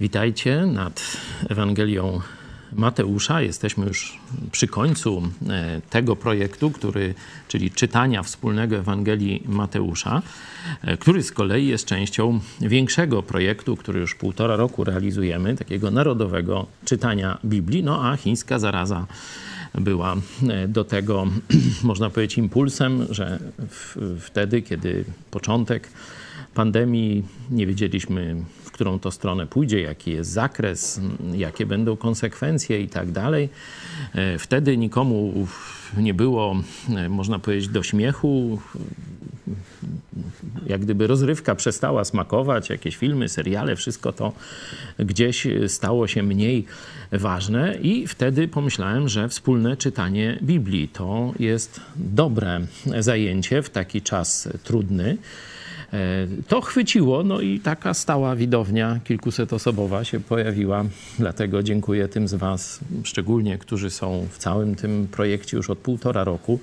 Witajcie nad Ewangelią Mateusza. Jesteśmy już przy końcu e, tego projektu, który, czyli czytania wspólnego Ewangelii Mateusza, e, który z kolei jest częścią większego projektu, który już półtora roku realizujemy, takiego narodowego czytania Biblii. No a chińska zaraza była e, do tego, można powiedzieć, impulsem, że w, wtedy, kiedy początek pandemii nie wiedzieliśmy, którą to stronę pójdzie, jaki jest zakres, jakie będą konsekwencje i tak dalej. E, wtedy nikomu nie było, e, można powiedzieć, do śmiechu. Jak gdyby rozrywka przestała smakować, jakieś filmy, seriale, wszystko to gdzieś stało się mniej ważne, i wtedy pomyślałem, że wspólne czytanie Biblii to jest dobre zajęcie w taki czas trudny. E, to chwyciło, no i taka stała widownia kilkusetosobowa się pojawiła. Dlatego dziękuję tym z Was, szczególnie którzy są w całym tym projekcie już od półtora roku.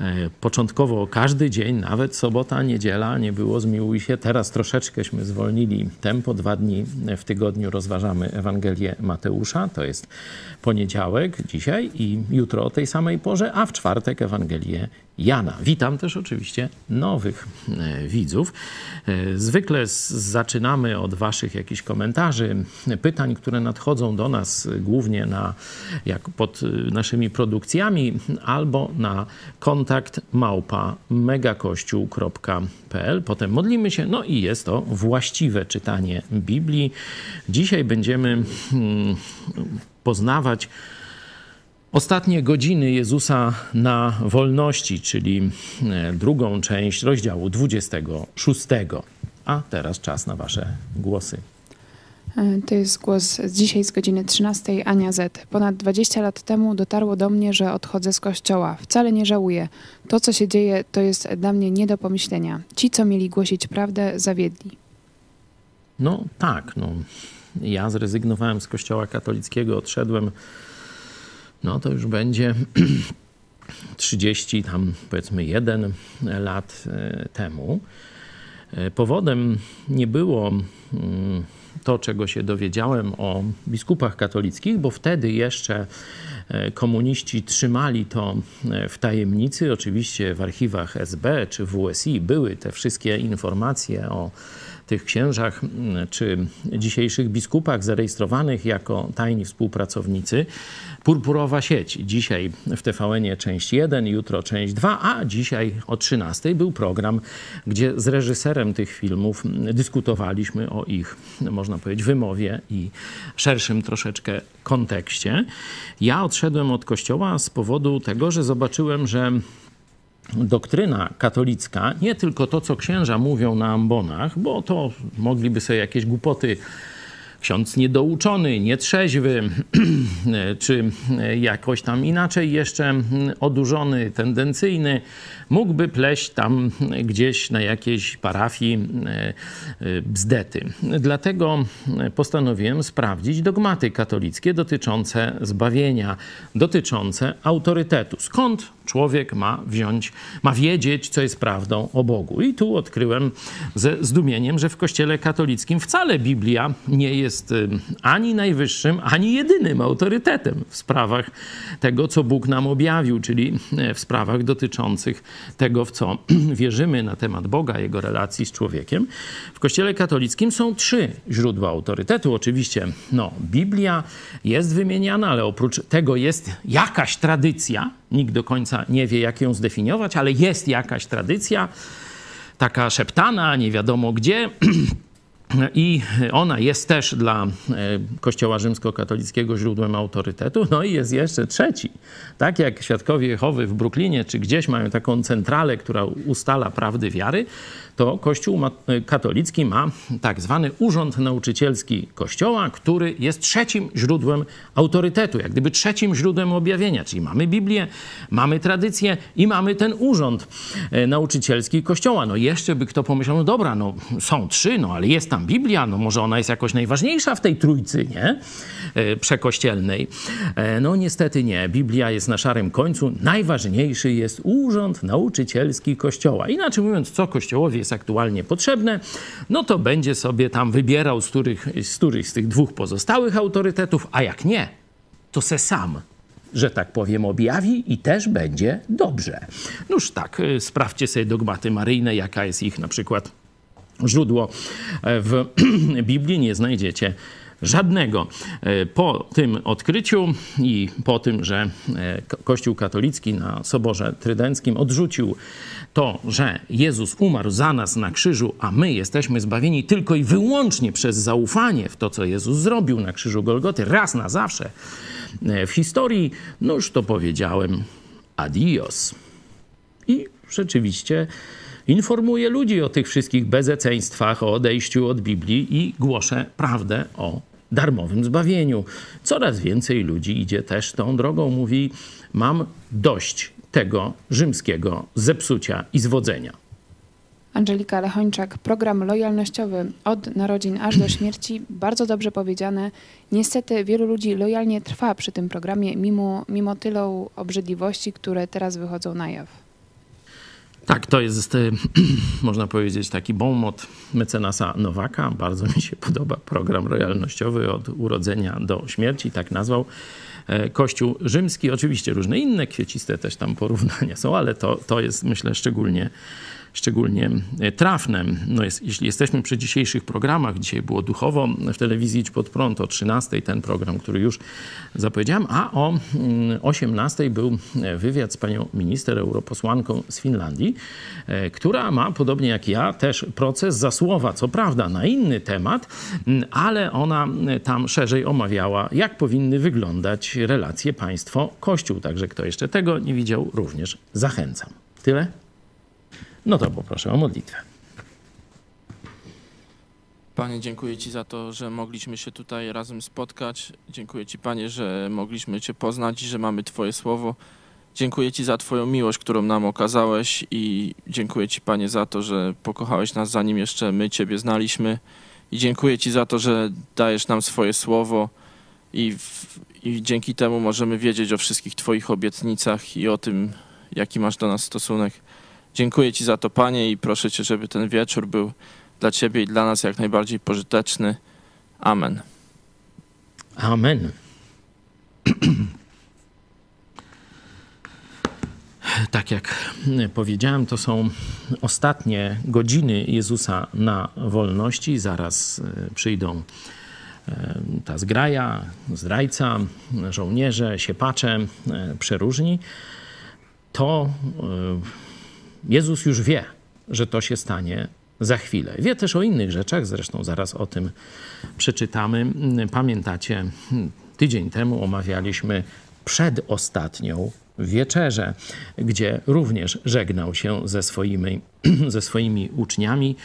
E, początkowo każdy dzień, nawet sobota, niedziela, nie było zmiłuj się. Teraz troszeczkęśmy zwolnili tempo. Dwa dni w tygodniu rozważamy Ewangelię Mateusza. To jest poniedziałek dzisiaj i jutro o tej samej porze, a w czwartek Ewangelię Jana. Witam też oczywiście nowych e, widzów. E, zwykle zaczynamy od Waszych jakichś komentarzy, pytań, które nadchodzą do nas głównie na, jak pod e, naszymi produkcjami albo na kontakt małpa megakościół.pl. Potem modlimy się, no i jest to właściwe czytanie Biblii. Dzisiaj będziemy hmm, poznawać Ostatnie godziny Jezusa na wolności, czyli e, drugą część rozdziału 26. A teraz czas na Wasze głosy. E, to jest głos dzisiaj z godziny 13 Ania Z. Ponad 20 lat temu dotarło do mnie, że odchodzę z kościoła. Wcale nie żałuję. To, co się dzieje, to jest dla mnie nie do pomyślenia. Ci, co mieli głosić prawdę, zawiedli. No tak, no. Ja zrezygnowałem z kościoła katolickiego, odszedłem no to już będzie 30 tam powiedzmy 1 lat e, temu. E, powodem nie było mm, to, czego się dowiedziałem o biskupach katolickich, bo wtedy jeszcze e, komuniści trzymali to w tajemnicy. Oczywiście w archiwach SB czy WSI były te wszystkie informacje o tych księżach czy dzisiejszych biskupach zarejestrowanych jako tajni współpracownicy. Purpurowa sieć. Dzisiaj w tvn część 1, jutro część 2, a dzisiaj o 13 był program, gdzie z reżyserem tych filmów dyskutowaliśmy o ich, można powiedzieć, wymowie i szerszym troszeczkę kontekście. Ja odszedłem od kościoła z powodu tego, że zobaczyłem, że doktryna katolicka, nie tylko to, co księża mówią na ambonach, bo to mogliby sobie jakieś głupoty ksiądz niedouczony, nietrzeźwy, czy jakoś tam inaczej jeszcze odurzony, tendencyjny, mógłby pleść tam gdzieś na jakiejś parafii e, e, bzdety. Dlatego postanowiłem sprawdzić dogmaty katolickie dotyczące zbawienia, dotyczące autorytetu. Skąd człowiek ma wziąć, ma wiedzieć, co jest prawdą o Bogu. I tu odkryłem ze zdumieniem, że w Kościele katolickim wcale Biblia nie jest y, ani najwyższym, ani jedynym autorytetem w sprawach tego, co Bóg nam objawił, czyli e, w sprawach dotyczących tego, w co wierzymy na temat Boga, jego relacji z człowiekiem. W Kościele katolickim są trzy źródła autorytetu. Oczywiście, no, Biblia jest wymieniana, ale oprócz tego jest jakaś tradycja, nikt do końca nie wie, jak ją zdefiniować, ale jest jakaś tradycja, taka szeptana, nie wiadomo gdzie. I ona jest też dla e, Kościoła rzymskokatolickiego źródłem autorytetu. No i jest jeszcze trzeci. Tak jak świadkowie Jehowy w Brooklynie czy gdzieś mają taką centralę, która ustala prawdy wiary, to Kościół katolicki ma tak zwany Urząd Nauczycielski Kościoła, który jest trzecim źródłem autorytetu, jak gdyby trzecim źródłem objawienia. Czyli mamy Biblię, mamy tradycję i mamy ten Urząd e, Nauczycielski Kościoła. No jeszcze by kto pomyślał, no dobra, no są trzy, no ale jest tam Biblia, no może ona jest jakoś najważniejsza w tej trójcy, nie? E, przekościelnej. E, no niestety nie. Biblia jest na szarym końcu. Najważniejszy jest urząd nauczycielski Kościoła. Inaczej mówiąc, co Kościołowi jest aktualnie potrzebne, no to będzie sobie tam wybierał z których z, których z tych dwóch pozostałych autorytetów, a jak nie, to se sam że tak powiem, objawi i też będzie dobrze. Noż tak, y, sprawdźcie sobie dogmaty maryjne, jaka jest ich na przykład źródło e, w Biblii, nie znajdziecie żadnego. E, po tym odkryciu i po tym, że e, Kościół katolicki na Soborze Trydenckim odrzucił to, że Jezus umarł za nas na krzyżu, a my jesteśmy zbawieni tylko i wyłącznie przez zaufanie w to, co Jezus zrobił na krzyżu Golgoty, raz na zawsze e, w historii, no już to powiedziałem, adios. I rzeczywiście informuję ludzi o tych wszystkich bezeceństwach, o odejściu od Biblii i głoszę prawdę o darmowym zbawieniu. Coraz więcej ludzi idzie też tą drogą, mówi: Mam dość tego rzymskiego zepsucia i zwodzenia. Angelika Lechończak, program lojalnościowy od narodzin aż do śmierci, bardzo dobrze powiedziane. Niestety wielu ludzi lojalnie trwa przy tym programie, mimo, mimo tylu obrzydliwości, które teraz wychodzą na jaw. Tak, to jest, można powiedzieć, taki bonmot mecenasa Nowaka. Bardzo mi się podoba program lojalnościowy od urodzenia do śmierci, tak nazwał. E, Kościół rzymski, oczywiście różne inne kwieciste też tam porównania są, ale to, to jest myślę szczególnie szczególnie e, trafne. No jest, jeśli jesteśmy przy dzisiejszych programach, dzisiaj było duchowo w telewizji Idź Pod Prąd o 13 ten program, który już zapowiedziałem, a o 18 mm, był e, wywiad z panią minister, europosłanką z Finlandii, która ma, podobnie jak ja, też proces za słowa, co prawda na inny temat, mm, ale ona tam szerzej omawiała, jak powinny wyglądać relacje państwo-kościół. Także kto jeszcze tego nie widział, również zachęcam. Tyle? No to poproszę o modlitwę. Panie, dziękuję Ci za to, że mogliśmy się tutaj razem spotkać. Dziękuję Ci, Panie, że mogliśmy Cię poznać i że mamy Twoje słowo. Dziękuję Ci za Twoją miłość, którą nam okazałeś i dziękuję Ci, Panie, za to, że pokochałeś nas zanim jeszcze my Ciebie znaliśmy. I dziękuję Ci za to, że dajesz nam swoje słowo i, w, i dzięki temu możemy wiedzieć o wszystkich Twoich obietnicach i o tym, jaki masz do nas stosunek. Dziękuję Ci za to, Panie, i proszę Cię, żeby ten wieczór był dla Ciebie i dla nas jak najbardziej pożyteczny. Amen. Amen. Tak jak powiedziałem, to są ostatnie godziny Jezusa na wolności. Zaraz e, przyjdą ta zgraja, zdrajca, żołnierze, siepacze, e, przeróżni. To Jezus już wie, że to się stanie za chwilę. Wie też o innych rzeczach, zresztą zaraz o tym przeczytamy. Pamiętacie, tydzień temu omawialiśmy przedostatnią wieczerzę, gdzie również żegnał się ze swoimi, ze swoimi uczniami,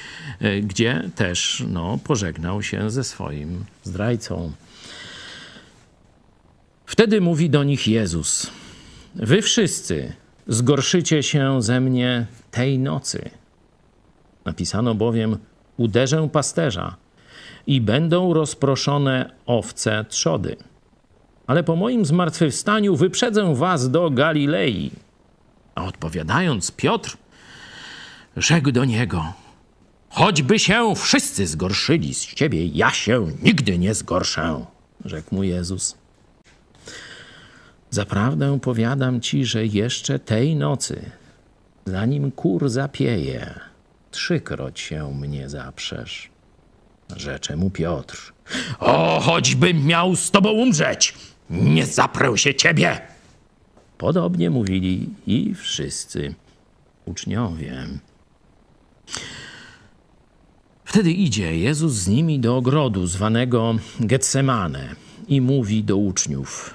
gdzie też no, pożegnał się ze swoim zdrajcą. Wtedy mówi do nich Jezus: Wy wszyscy zgorszycie się ze mnie tej nocy. Napisano bowiem: Uderzę pasterza i będą rozproszone owce trzody. Ale po moim zmartwychwstaniu wyprzedzę was do Galilei. A odpowiadając, Piotr rzekł do niego: Choćby się wszyscy zgorszyli z ciebie, ja się nigdy nie zgorszę, rzekł mu Jezus. Zaprawdę powiadam ci, że jeszcze tej nocy, zanim kur zapieje, trzykroć się mnie zaprzesz. Rzecze mu Piotr. O, choćbym miał z tobą umrzeć, nie zaprę się ciebie. Podobnie mówili i wszyscy uczniowie. Wtedy idzie Jezus z nimi do ogrodu zwanego Getsemane i mówi do uczniów: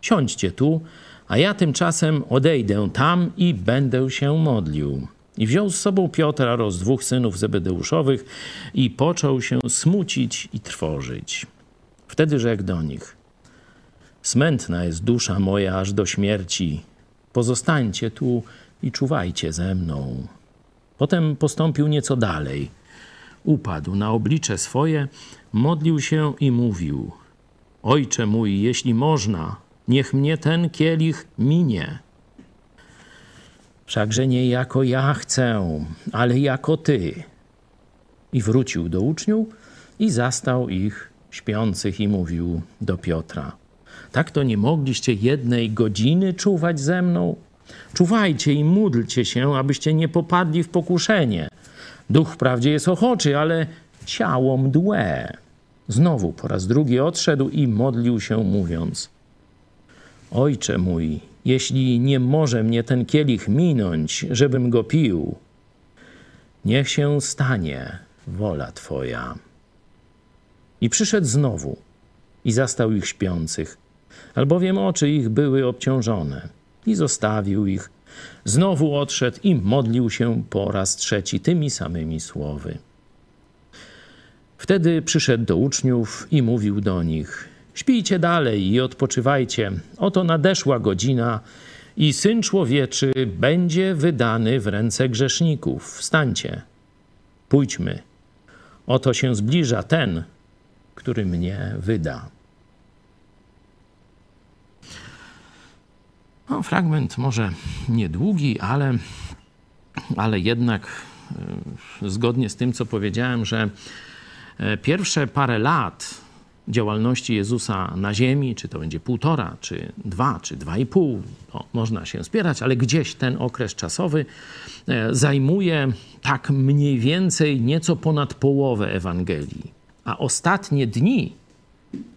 Siądźcie tu, a ja tymczasem odejdę tam i będę się modlił. I wziął z sobą Piotra oraz dwóch synów Zebedeuszowych i począł się smucić i trwożyć. Wtedy rzekł do nich: Smętna jest dusza moja aż do śmierci. Pozostańcie tu i czuwajcie ze mną. Potem postąpił nieco dalej. upadł na oblicze swoje, modlił się i mówił: Ojcze mój, jeśli można, niech mnie ten kielich minie. Wszakże nie jako ja chcę, ale jako ty. I wrócił do uczniów i zastał ich śpiących i mówił do Piotra: Tak to nie mogliście jednej godziny czuwać ze mną? Czuwajcie i módlcie się, abyście nie popadli w pokuszenie. Duch wprawdzie jest ochoczy, ale ciało mdłe. Znowu po raz drugi odszedł i modlił się, mówiąc: Ojcze mój, jeśli nie może mnie ten kielich minąć, żebym go pił, niech się stanie wola Twoja. I przyszedł znowu i zastał ich śpiących, albowiem oczy ich były obciążone, i zostawił ich. Znowu odszedł i modlił się po raz trzeci tymi samymi słowy. Wtedy przyszedł do uczniów i mówił do nich: Śpijcie dalej i odpoczywajcie. Oto nadeszła godzina i syn człowieczy będzie wydany w ręce grzeszników. Wstańcie, pójdźmy. Oto się zbliża ten, który mnie wyda. No, fragment może niedługi, ale, ale jednak e, zgodnie z tym, co powiedziałem, że e, pierwsze parę lat działalności Jezusa na ziemi, czy to będzie półtora, czy dwa, czy dwa i pół, można się spierać, ale gdzieś ten okres czasowy e, zajmuje tak mniej więcej nieco ponad połowę Ewangelii. A ostatnie dni,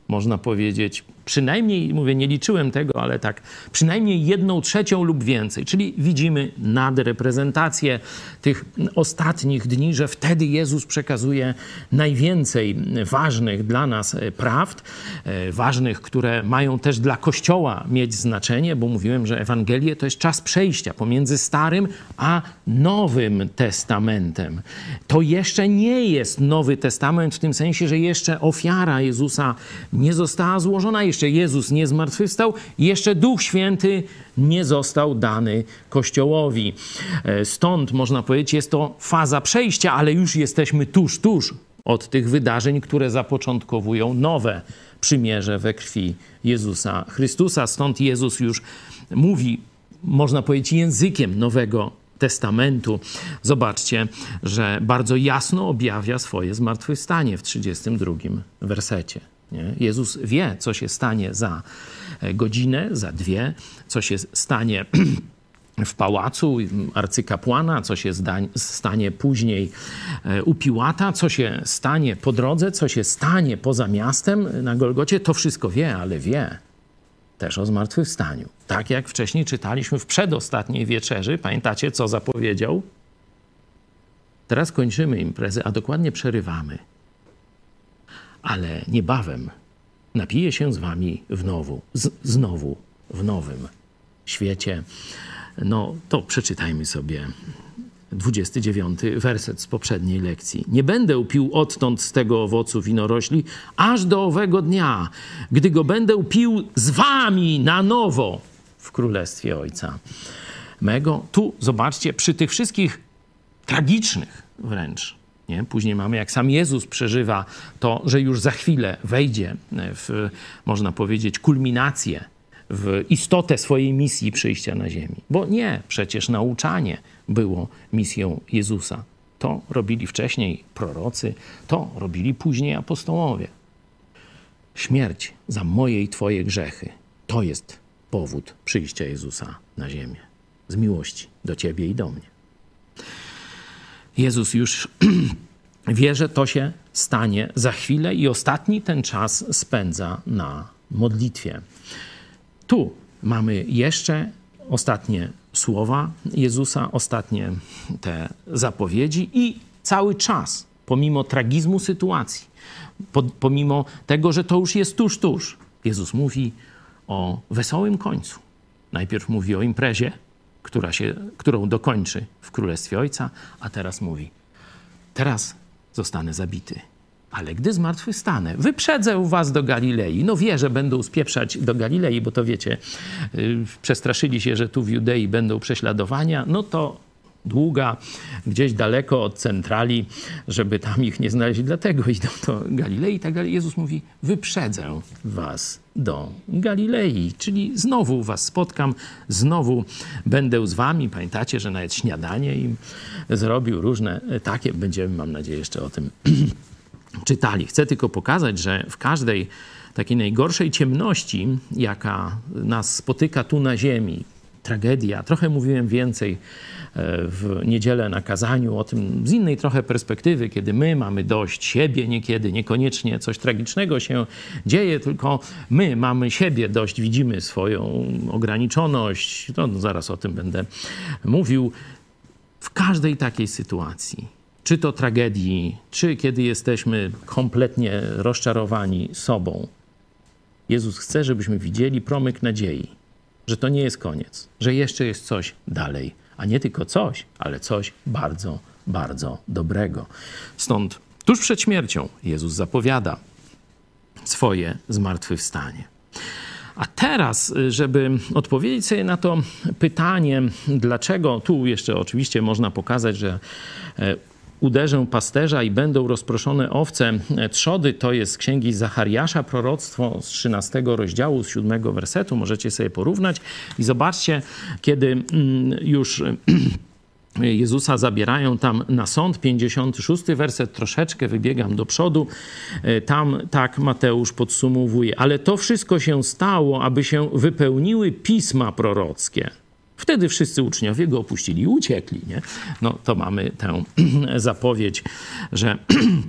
można powiedzieć, przynajmniej, mówię, nie liczyłem tego, ale tak, przynajmniej jedną trzecią lub więcej. Czyli widzimy nadreprezentację tych ostatnich dni, że wtedy Jezus przekazuje najwięcej ważnych dla nas e, prawd, e, ważnych, które mają też dla Kościoła mieć znaczenie, bo mówiłem, że Ewangelie to jest czas przejścia pomiędzy Starym a Nowym Testamentem. To jeszcze nie jest Nowy Testament w tym sensie, że jeszcze ofiara Jezusa nie została złożona, jeszcze Jezus nie zmartwychwstał, jeszcze Duch Święty nie został dany Kościołowi. E, stąd można powiedzieć, jest to faza przejścia, ale już jesteśmy tuż, tuż od tych wydarzeń, które zapoczątkowują nowe przymierze we krwi Jezusa Chrystusa. Stąd Jezus już mówi, można powiedzieć, językiem Nowego Testamentu. Zobaczcie, że bardzo jasno objawia swoje zmartwychwstanie w 32 wersecie. Nie? Jezus wie, co się stanie za e, godzinę, za dwie, co się stanie w pałacu arcykapłana, co się stanie później e, u Piłata, co się stanie po drodze, co się stanie poza miastem na Golgocie, to wszystko wie, ale wie też o zmartwychwstaniu. Tak jak wcześniej czytaliśmy w przedostatniej wieczerzy, pamiętacie, co zapowiedział? Teraz kończymy imprezę, a dokładnie przerywamy ale niebawem napiję się z wami w nowu, z, znowu w nowym świecie. No to przeczytajmy sobie 29 werset z poprzedniej lekcji. Nie będę upił odtąd z tego owocu winorośli, aż do owego dnia, gdy go będę pił z wami na nowo w Królestwie Ojca mego. Tu, zobaczcie, przy tych wszystkich tragicznych wręcz nie? Później mamy, jak sam Jezus przeżywa to, że już za chwilę wejdzie w, można powiedzieć, kulminację, w istotę swojej misji przyjścia na ziemi. Bo nie, przecież nauczanie było misją Jezusa. To robili wcześniej prorocy, to robili później apostołowie. Śmierć za moje i Twoje grzechy to jest powód przyjścia Jezusa na ziemię. Z miłości do Ciebie i do mnie. Jezus już wie, że to się stanie za chwilę i ostatni ten czas spędza na modlitwie. Tu mamy jeszcze ostatnie słowa Jezusa, ostatnie te zapowiedzi i cały czas, pomimo tragizmu sytuacji, pomimo tego, że to już jest tuż, tuż, Jezus mówi o wesołym końcu. Najpierw mówi o imprezie, która się, którą dokończy w Królestwie Ojca, a teraz mówi: Teraz zostanę zabity. Ale gdy zmartwychwstanę, wyprzedzę was do Galilei. No wie, że będą spieprzać do Galilei, bo to wiecie, yy, przestraszyli się, że tu w Judei będą prześladowania. No to długa, gdzieś daleko od centrali, żeby tam ich nie znaleźć, dlatego idą do Galilei i tak dalej. Jezus mówi, wyprzedzę was do Galilei, czyli znowu was spotkam, znowu będę z wami. Pamiętacie, że nawet śniadanie im zrobił, różne takie. Będziemy, mam nadzieję, jeszcze o tym czytali. Chcę tylko pokazać, że w każdej takiej najgorszej ciemności, jaka nas spotyka tu na ziemi, tragedia. Trochę mówiłem więcej w niedzielę na kazaniu o tym z innej trochę perspektywy, kiedy my mamy dość siebie niekiedy, niekoniecznie coś tragicznego się dzieje, tylko my mamy siebie dość, widzimy swoją ograniczoność. No, zaraz o tym będę mówił. W każdej takiej sytuacji, czy to tragedii, czy kiedy jesteśmy kompletnie rozczarowani sobą, Jezus chce, żebyśmy widzieli promyk nadziei że to nie jest koniec, że jeszcze jest coś dalej, a nie tylko coś, ale coś bardzo, bardzo dobrego. Stąd tuż przed śmiercią Jezus zapowiada swoje zmartwychwstanie. A teraz, żeby odpowiedzieć sobie na to pytanie, dlaczego, tu jeszcze oczywiście można pokazać, że e, uderzę pasterza i będą rozproszone owce trzody. To jest z księgi Zachariasza, proroctwo z 13 rozdziału, z 7 wersetu. Możecie sobie porównać i zobaczcie, kiedy mm, już Jezusa zabierają tam na sąd, 56 werset, troszeczkę wybiegam do przodu. Tam tak Mateusz podsumowuje, ale to wszystko się stało, aby się wypełniły pisma prorockie. Wtedy wszyscy uczniowie go opuścili i uciekli. Nie? No to mamy tę zapowiedź, że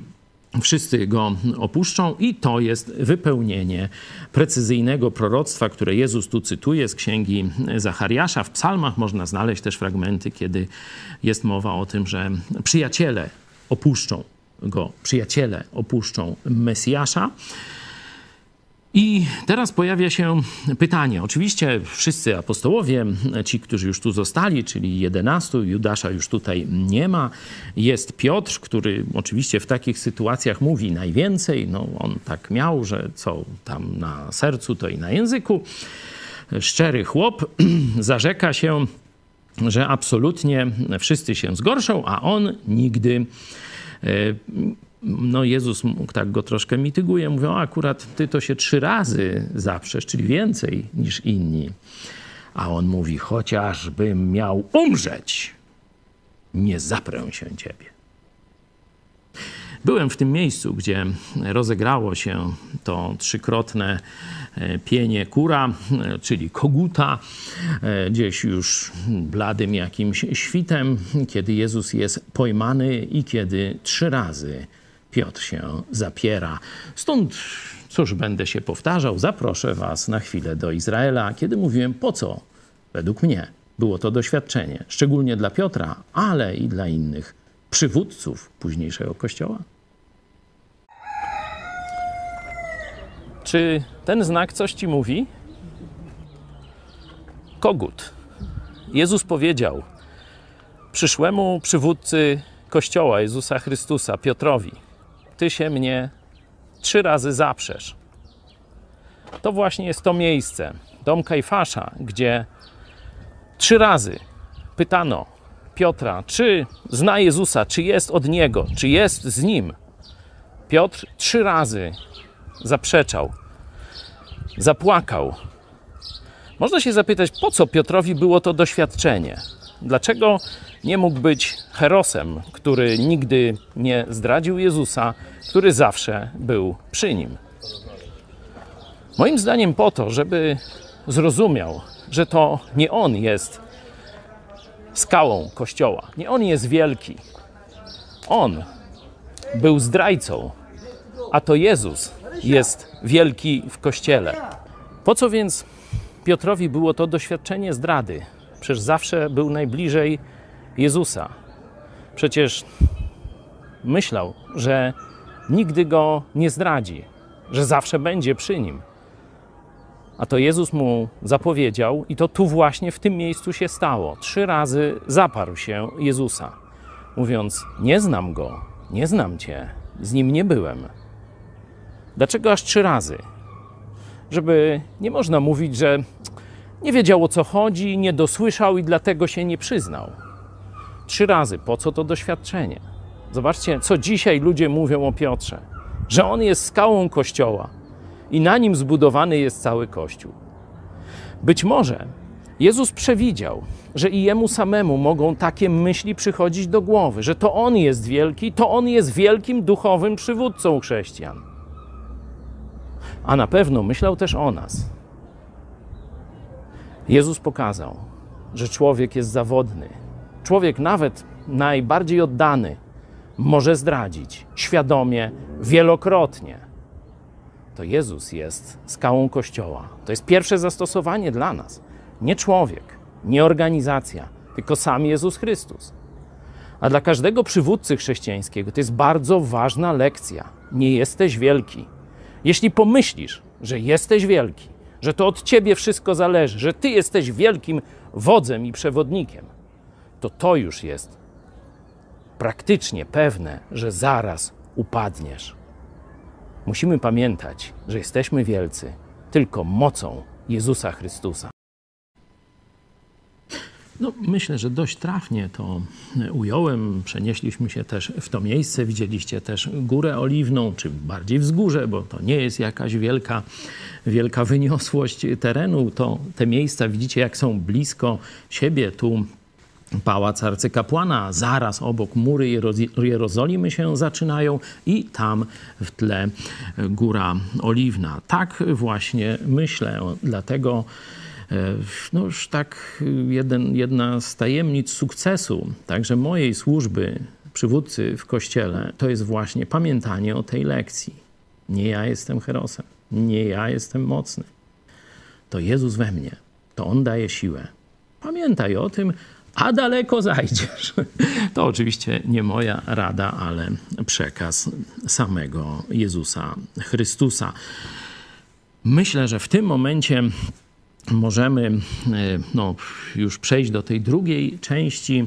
wszyscy go opuszczą, i to jest wypełnienie precyzyjnego proroctwa, które Jezus tu cytuje z księgi Zachariasza. W psalmach można znaleźć też fragmenty, kiedy jest mowa o tym, że przyjaciele opuszczą go, przyjaciele opuszczą Mesjasza. I teraz pojawia się pytanie. Oczywiście wszyscy apostołowie, ci, którzy już tu zostali, czyli 11, Judasza już tutaj nie ma. Jest Piotr, który oczywiście w takich sytuacjach mówi najwięcej. No, on tak miał, że co tam na sercu, to i na języku. Szczery chłop zarzeka się, że absolutnie wszyscy się zgorszą, a on nigdy e, no Jezus tak go troszkę mityguje, mówią, akurat ty to się trzy razy zaprzesz, czyli więcej niż inni. A on mówi, chociażbym miał umrzeć, nie zaprę się ciebie. Byłem w tym miejscu, gdzie rozegrało się to trzykrotne e, pienie kura, e, czyli koguta, e, gdzieś już bladym jakimś świtem, kiedy Jezus jest pojmany i kiedy trzy razy Piotr się zapiera. Stąd, cóż, będę się powtarzał, zaproszę Was na chwilę do Izraela, kiedy mówiłem po co, według mnie, było to doświadczenie, szczególnie dla Piotra, ale i dla innych przywódców późniejszego kościoła. Czy ten znak coś ci mówi? Kogut. Jezus powiedział przyszłemu przywódcy Kościoła Jezusa Chrystusa, Piotrowi: ty się mnie trzy razy zaprzesz. To właśnie jest to miejsce, dom Kajfasza, gdzie trzy razy pytano Piotra, czy zna Jezusa, czy jest od Niego, czy jest z Nim. Piotr trzy razy zaprzeczał, zapłakał. Można się zapytać, po co Piotrowi było to doświadczenie? Dlaczego nie mógł być herosem, który nigdy nie zdradził Jezusa, który zawsze był przy nim? Moim zdaniem po to, żeby zrozumiał, że to nie on jest skałą kościoła, nie on jest wielki. On był zdrajcą, a to Jezus jest wielki w kościele. Po co więc Piotrowi było to doświadczenie zdrady? Przecież zawsze był najbliżej Jezusa. Przecież myślał, że nigdy go nie zdradzi, że zawsze będzie przy nim. A to Jezus mu zapowiedział, i to tu właśnie w tym miejscu się stało. Trzy razy zaparł się Jezusa, mówiąc: Nie znam go, nie znam cię, z nim nie byłem. Dlaczego aż trzy razy? Żeby nie można mówić, że nie wiedział o co chodzi, nie dosłyszał i dlatego się nie przyznał. Trzy razy. Po co to doświadczenie? Zobaczcie, co dzisiaj ludzie mówią o Piotrze. Że on jest skałą kościoła i na nim zbudowany jest cały kościół. Być może Jezus przewidział, że i jemu samemu mogą takie myśli przychodzić do głowy, że to on jest wielki, to on jest wielkim duchowym przywódcą chrześcijan. A na pewno myślał też o nas. Jezus pokazał, że człowiek jest zawodny. Człowiek, nawet najbardziej oddany, może zdradzić świadomie, wielokrotnie. To Jezus jest skałą Kościoła. To jest pierwsze zastosowanie dla nas. Nie człowiek, nie organizacja, tylko sam Jezus Chrystus. A dla każdego przywódcy chrześcijańskiego to jest bardzo ważna lekcja. Nie jesteś wielki. Jeśli pomyślisz, że jesteś wielki, że to od ciebie wszystko zależy, że ty jesteś wielkim wodzem i przewodnikiem, to to już jest praktycznie pewne, że zaraz upadniesz. Musimy pamiętać, że jesteśmy wielcy tylko mocą Jezusa Chrystusa. No, myślę, że dość trafnie to ująłem. Przenieśliśmy się też w to miejsce. Widzieliście też Górę Oliwną, czy bardziej wzgórze, bo to nie jest jakaś wielka, wielka wyniosłość terenu. To te miejsca widzicie, jak są blisko siebie. Tu Pałac Arcykapłana, zaraz obok mury Jerozolimy się zaczynają i tam w tle Góra Oliwna. Tak właśnie myślę, dlatego E, no już tak jeden, jedna z tajemnic sukcesu także mojej służby przywódcy w kościele to jest właśnie pamiętanie o tej lekcji. Nie ja jestem herosem, nie ja jestem mocny. To Jezus we mnie, to On daje siłę. Pamiętaj o tym, a daleko zajdziesz. To oczywiście nie moja rada, ale przekaz samego Jezusa Chrystusa. Myślę, że w tym momencie możemy e, no, już przejść do tej drugiej części.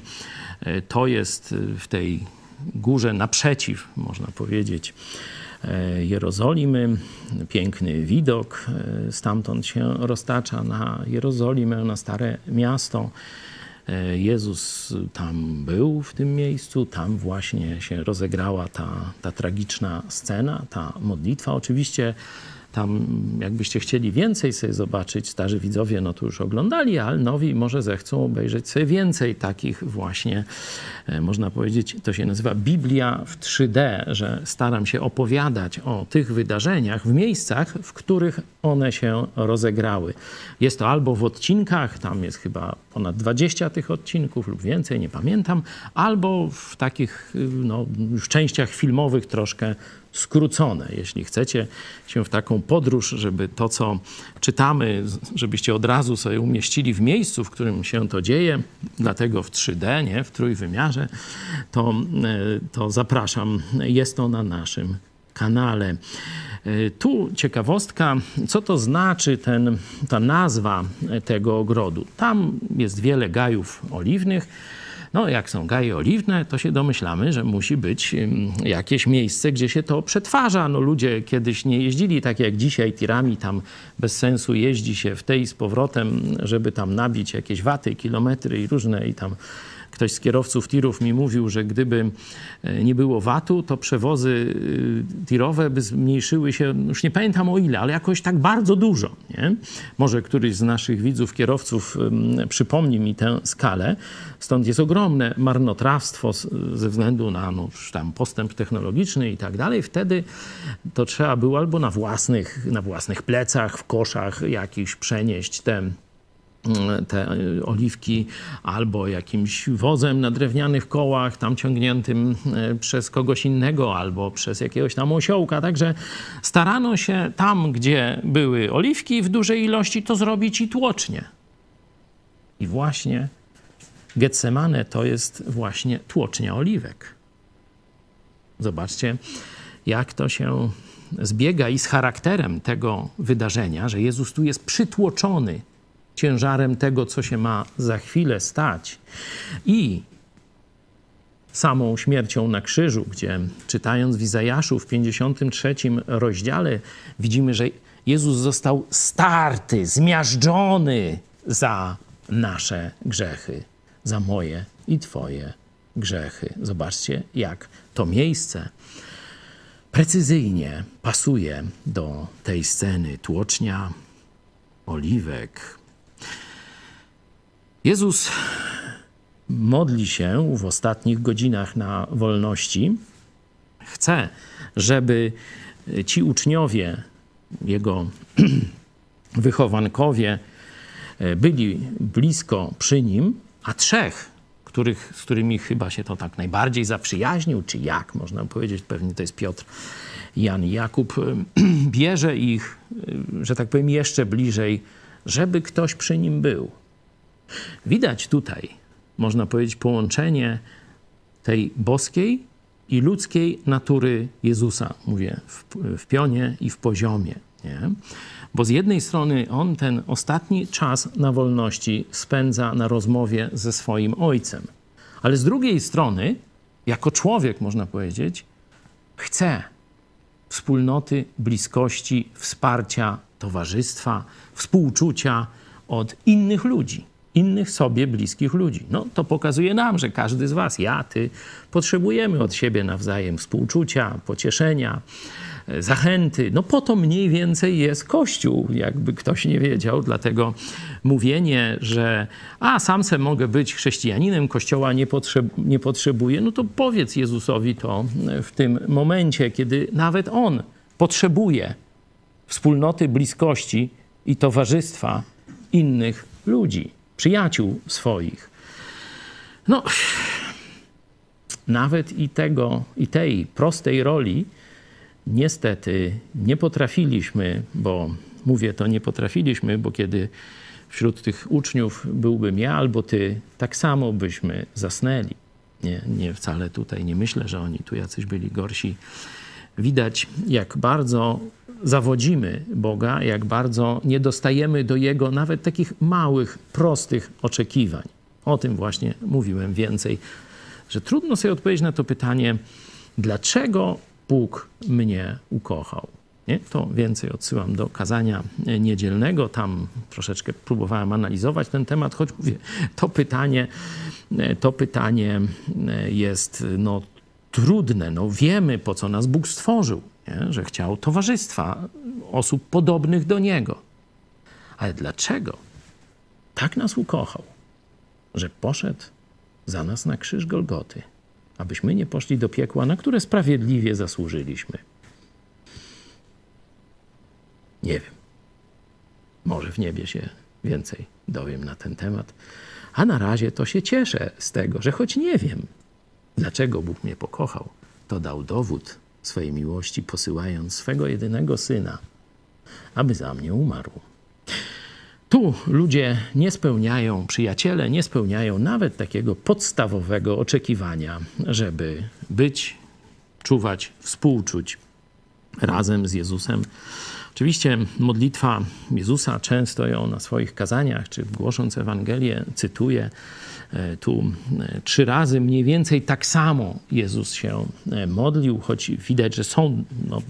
E, to jest w tej górze naprzeciw, można powiedzieć, e, Jerozolimy. Piękny widok stamtąd się roztacza na Jerozolimę, na Stare Miasto. Jezus tam był w tym miejscu, tam właśnie się rozegrała ta, ta tragiczna scena, ta modlitwa. Oczywiście tam, jakbyście chcieli więcej sobie zobaczyć, starzy widzowie no to już oglądali, ale nowi może zechcą obejrzeć sobie więcej takich właśnie, e, można powiedzieć, to się nazywa Biblia w 3D, że staram się opowiadać o tych wydarzeniach w miejscach, w których one się rozegrały. Jest to albo w odcinkach, tam jest chyba ponad 20 tych odcinków lub więcej, nie pamiętam, albo w takich no, już częściach filmowych troszkę skrócone. Jeśli chcecie się w taką podróż, żeby to, co czytamy, żebyście od razu sobie umieścili w miejscu, w którym się to dzieje, dlatego w 3D, nie, w trójwymiarze, to, e, to zapraszam. Jest to na naszym kanale. E, tu ciekawostka, co to znaczy ten, ta nazwa tego ogrodu. Tam jest wiele gajów oliwnych no, jak są gaje oliwne, to się domyślamy, że musi być jakieś miejsce, gdzie się to przetwarza. No, ludzie kiedyś nie jeździli tak jak dzisiaj tirami, tam bez sensu jeździ się w tej z powrotem, żeby tam nabić jakieś waty, kilometry i różne i tam Ktoś z kierowców tirów mi mówił, że gdyby e, nie było VAT-u, to przewozy e, tirowe by zmniejszyły się, już nie pamiętam o ile, ale jakoś tak bardzo dużo. Nie? Może któryś z naszych widzów, kierowców przypomni mi tę skalę. Stąd jest ogromne marnotrawstwo ze względu na no, tam postęp technologiczny i tak dalej. Wtedy to trzeba było albo na własnych, na własnych plecach, w koszach jakiś przenieść te te oliwki albo jakimś wozem na drewnianych kołach, tam ciągniętym e, przez kogoś innego albo przez jakiegoś tam osiołka. Także starano się tam, gdzie były oliwki w dużej ilości, to zrobić i tłocznie. I właśnie Getsemane to jest właśnie tłocznia oliwek. Zobaczcie, jak to się zbiega i z charakterem tego wydarzenia, że Jezus tu jest przytłoczony ciężarem tego, co się ma za chwilę stać. I samą śmiercią na krzyżu, gdzie czytając w Izajaszu w 53 rozdziale widzimy, że Jezus został starty, zmiażdżony za nasze grzechy, za moje i Twoje grzechy. Zobaczcie, jak to miejsce precyzyjnie pasuje do tej sceny tłocznia, oliwek. Jezus modli się w ostatnich godzinach na wolności. Chce, żeby ci uczniowie, jego wychowankowie byli blisko przy nim, a trzech, których, z którymi chyba się to tak najbardziej zaprzyjaźnił, czy jak można powiedzieć, pewnie to jest Piotr, Jan i Jakub, bierze ich, że tak powiem, jeszcze bliżej, żeby ktoś przy nim był. Widać tutaj, można powiedzieć, połączenie tej boskiej i ludzkiej natury Jezusa, mówię, w, w pionie i w poziomie. Nie? Bo z jednej strony on ten ostatni czas na wolności spędza na rozmowie ze swoim ojcem, ale z drugiej strony, jako człowiek, można powiedzieć, chce wspólnoty, bliskości, wsparcia, towarzystwa, współczucia od innych ludzi innych sobie bliskich ludzi. No to pokazuje nam, że każdy z Was, ja, Ty, potrzebujemy od siebie nawzajem współczucia, pocieszenia, e, zachęty. No po to mniej więcej jest Kościół, jakby ktoś nie wiedział. Dlatego mówienie, że a sam se mogę być chrześcijaninem, Kościoła nie, potrzeb nie potrzebuję, no to powiedz Jezusowi to w tym momencie, kiedy nawet On potrzebuje wspólnoty, bliskości i towarzystwa innych ludzi przyjaciół swoich. No, nawet i tego, i tej prostej roli niestety nie potrafiliśmy, bo mówię to nie potrafiliśmy, bo kiedy wśród tych uczniów byłbym ja albo ty, tak samo byśmy zasnęli. Nie, nie wcale tutaj nie myślę, że oni tu jacyś byli gorsi. Widać, jak bardzo zawodzimy Boga, jak bardzo nie dostajemy do Jego nawet takich małych, prostych oczekiwań. O tym właśnie mówiłem więcej, że trudno sobie odpowiedzieć na to pytanie, dlaczego Bóg mnie ukochał. Nie? To więcej odsyłam do kazania niedzielnego. Tam troszeczkę próbowałem analizować ten temat, choć mówię, to pytanie, to pytanie jest no, trudne. No, wiemy, po co nas Bóg stworzył nie? że chciał towarzystwa osób podobnych do niego. Ale dlaczego tak nas ukochał, że poszedł za nas na krzyż Golgoty, abyśmy nie poszli do piekła, na które sprawiedliwie zasłużyliśmy? Nie wiem. Może w niebie się więcej dowiem na ten temat. A na razie to się cieszę z tego, że choć nie wiem, dlaczego Bóg mnie pokochał, to dał dowód swej miłości, posyłając swego jedynego syna, aby za mnie umarł. Tu ludzie nie spełniają, przyjaciele nie spełniają nawet takiego podstawowego oczekiwania, żeby być, czuwać, współczuć razem z Jezusem. Oczywiście modlitwa Jezusa, często ją na swoich kazaniach czy głosząc Ewangelię cytuję. E, tu e, trzy razy mniej więcej tak samo Jezus się e, modlił, choć widać, że są no,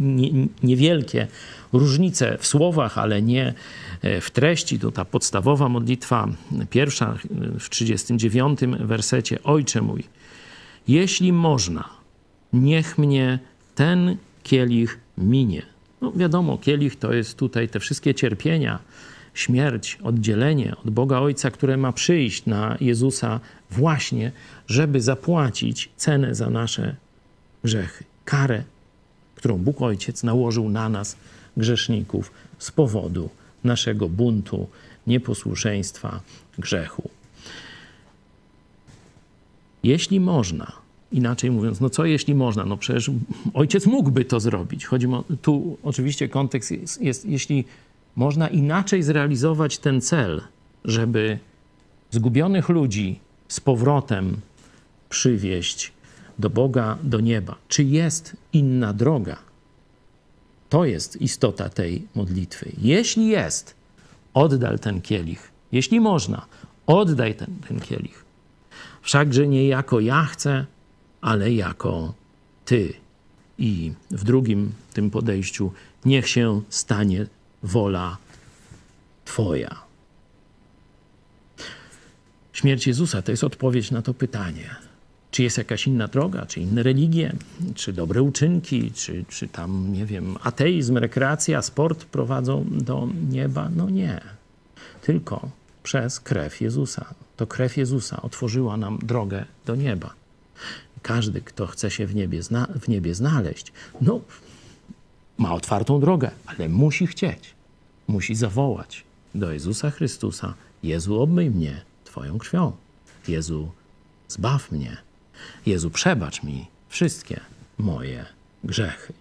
nie, niewielkie różnice w słowach, ale nie w treści. To ta podstawowa modlitwa, pierwsza w 39 wersecie. Ojcze mój, jeśli można, niech mnie ten kielich minie. No wiadomo, kielich to jest tutaj te wszystkie cierpienia, śmierć, oddzielenie od Boga Ojca, które ma przyjść na Jezusa właśnie, żeby zapłacić cenę za nasze grzechy, karę, którą Bóg Ojciec nałożył na nas, grzeszników, z powodu naszego buntu, nieposłuszeństwa, grzechu. Jeśli można, inaczej mówiąc, no co jeśli można? No przecież ojciec mógłby to zrobić. Chodzi o, tu oczywiście kontekst jest, jest jeśli można inaczej zrealizować ten cel, żeby zgubionych ludzi z powrotem przywieść do Boga, do nieba. Czy jest inna droga? To jest istota tej modlitwy. Jeśli jest, oddal ten kielich. Jeśli można, oddaj ten, ten kielich. Wszakże nie jako ja chcę, ale jako Ty. I w drugim tym podejściu niech się stanie wola Twoja. Śmierć Jezusa to jest odpowiedź na to pytanie. Czy jest jakaś inna droga, czy inne religie, czy dobre uczynki, czy, czy tam, nie wiem, ateizm, rekreacja, sport prowadzą do nieba? No nie. Tylko przez krew Jezusa. To krew Jezusa otworzyła nam drogę do nieba. Każdy, kto chce się w niebie, zna, w niebie znaleźć, no, ma otwartą drogę, ale musi chcieć. Musi zawołać do Jezusa Chrystusa: Jezu, obmyj mnie Twoją krwią. Jezu, zbaw mnie. Jezu, przebacz mi wszystkie moje grzechy.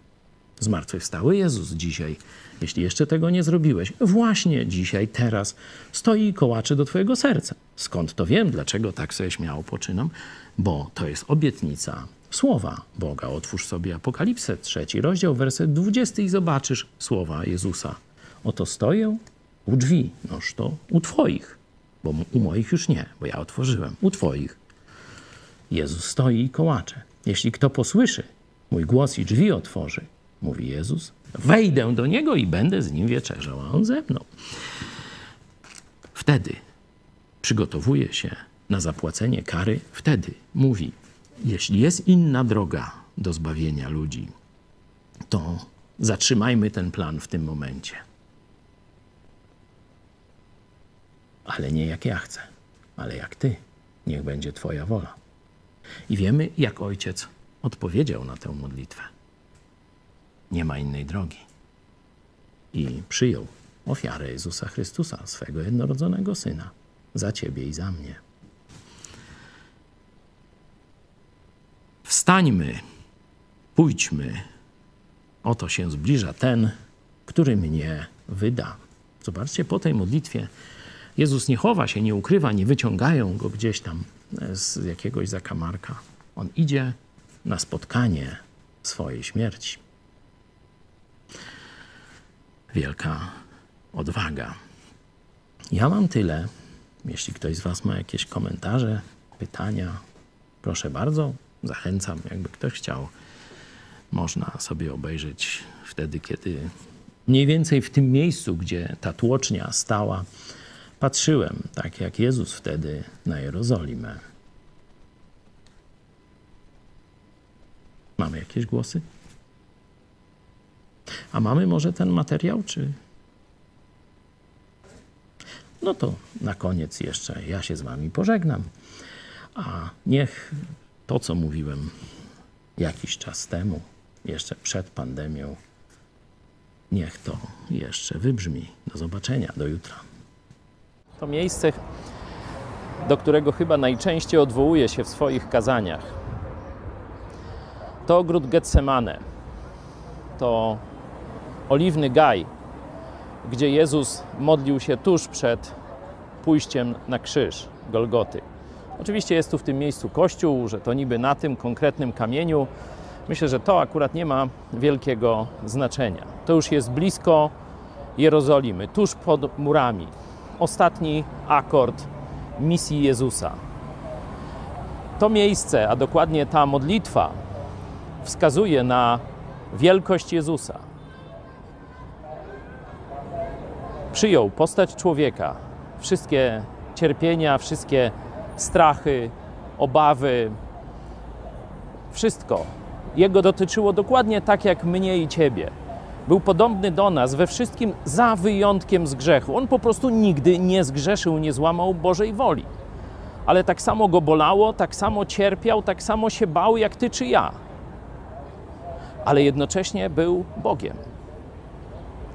Zmartwychwstały Jezus dzisiaj, jeśli jeszcze tego nie zrobiłeś, właśnie dzisiaj, teraz stoi i kołacze do Twojego serca. Skąd to wiem? Dlaczego tak sobie śmiało poczynam? Bo to jest obietnica słowa Boga. Otwórz sobie Apokalipsę, trzeci rozdział, werset 20 i zobaczysz słowa Jezusa. Oto stoję u drzwi, noż to u Twoich, bo u moich już nie, bo ja otworzyłem, u Twoich. Jezus stoi i kołacze. Jeśli kto posłyszy mój głos i drzwi otworzy, mówi Jezus, wejdę do niego i będę z nim wieczerzał, a on ze mną. Wtedy przygotowuje się na zapłacenie kary, wtedy mówi: Jeśli jest inna droga do zbawienia ludzi, to zatrzymajmy ten plan w tym momencie. Ale nie jak ja chcę, ale jak ty. Niech będzie Twoja wola. I wiemy, jak ojciec odpowiedział na tę modlitwę. Nie ma innej drogi. I przyjął ofiarę Jezusa Chrystusa, swego jednorodzonego syna, za ciebie i za mnie. Wstańmy, pójdźmy. Oto się zbliża ten, który mnie wyda. Zobaczcie, po tej modlitwie Jezus nie chowa się, nie ukrywa, nie wyciągają go gdzieś tam z jakiegoś zakamarka. On idzie na spotkanie swojej śmierci. Wielka odwaga. Ja mam tyle. Jeśli ktoś z Was ma jakieś komentarze, pytania, proszę bardzo, zachęcam, jakby ktoś chciał. Można sobie obejrzeć wtedy, kiedy mniej więcej w tym miejscu, gdzie ta tłocznia stała, patrzyłem, tak jak Jezus wtedy na Jerozolimę. Mamy jakieś głosy? A mamy może ten materiał, czy. No to na koniec jeszcze ja się z Wami pożegnam. A niech to, co mówiłem jakiś czas temu, jeszcze przed pandemią, niech to jeszcze wybrzmi. Do zobaczenia, do jutra. To miejsce, do którego chyba najczęściej odwołuje się w swoich kazaniach. To ogród Getsemane. To oliwny gaj, gdzie Jezus modlił się tuż przed pójściem na krzyż Golgoty. Oczywiście jest tu w tym miejscu kościół, że to niby na tym konkretnym kamieniu. Myślę, że to akurat nie ma wielkiego znaczenia. To już jest blisko Jerozolimy, tuż pod murami. Ostatni akord misji Jezusa. To miejsce, a dokładnie ta modlitwa, wskazuje na wielkość Jezusa. Przyjął postać człowieka, wszystkie cierpienia, wszystkie strachy, obawy, wszystko. Jego dotyczyło dokładnie tak jak mnie i ciebie. Był podobny do nas we wszystkim, za wyjątkiem z grzechu. On po prostu nigdy nie zgrzeszył, nie złamał Bożej woli. Ale tak samo go bolało, tak samo cierpiał, tak samo się bał jak ty czy ja. Ale jednocześnie był Bogiem.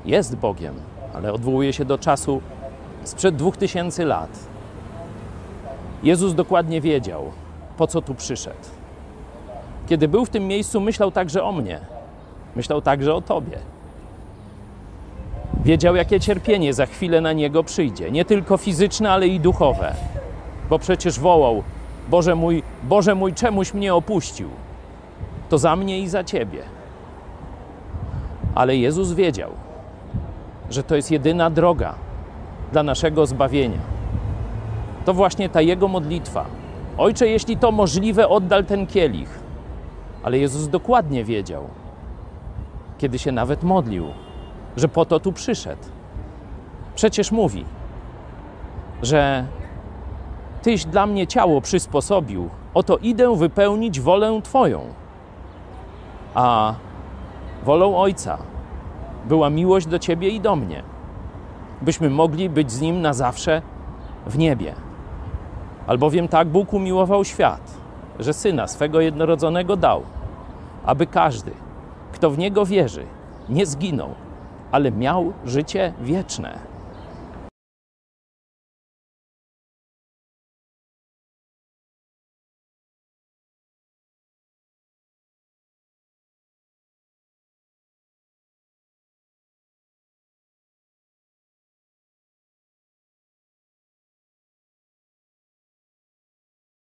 Jest Bogiem, ale odwołuje się do czasu sprzed dwóch tysięcy lat. Jezus dokładnie wiedział, po co tu przyszedł. Kiedy był w tym miejscu, myślał także o mnie, myślał także o Tobie. Wiedział, jakie cierpienie za chwilę na niego przyjdzie, nie tylko fizyczne, ale i duchowe, bo przecież wołał: Boże mój, Boże mój, czemuś mnie opuścił? To za mnie i za Ciebie. Ale Jezus wiedział, że to jest jedyna droga dla naszego zbawienia. To właśnie ta Jego modlitwa. Ojcze, jeśli to możliwe, oddal ten kielich. Ale Jezus dokładnie wiedział, kiedy się nawet modlił, że po to tu przyszedł. Przecież mówi, że Tyś dla mnie ciało przysposobił, oto idę wypełnić wolę Twoją. A wolą Ojca była miłość do Ciebie i do mnie, byśmy mogli być z Nim na zawsze w niebie. Albowiem tak Bóg umiłował świat, że Syna swego jednorodzonego dał, aby każdy, kto w Niego wierzy, nie zginął, ale miał życie wieczne.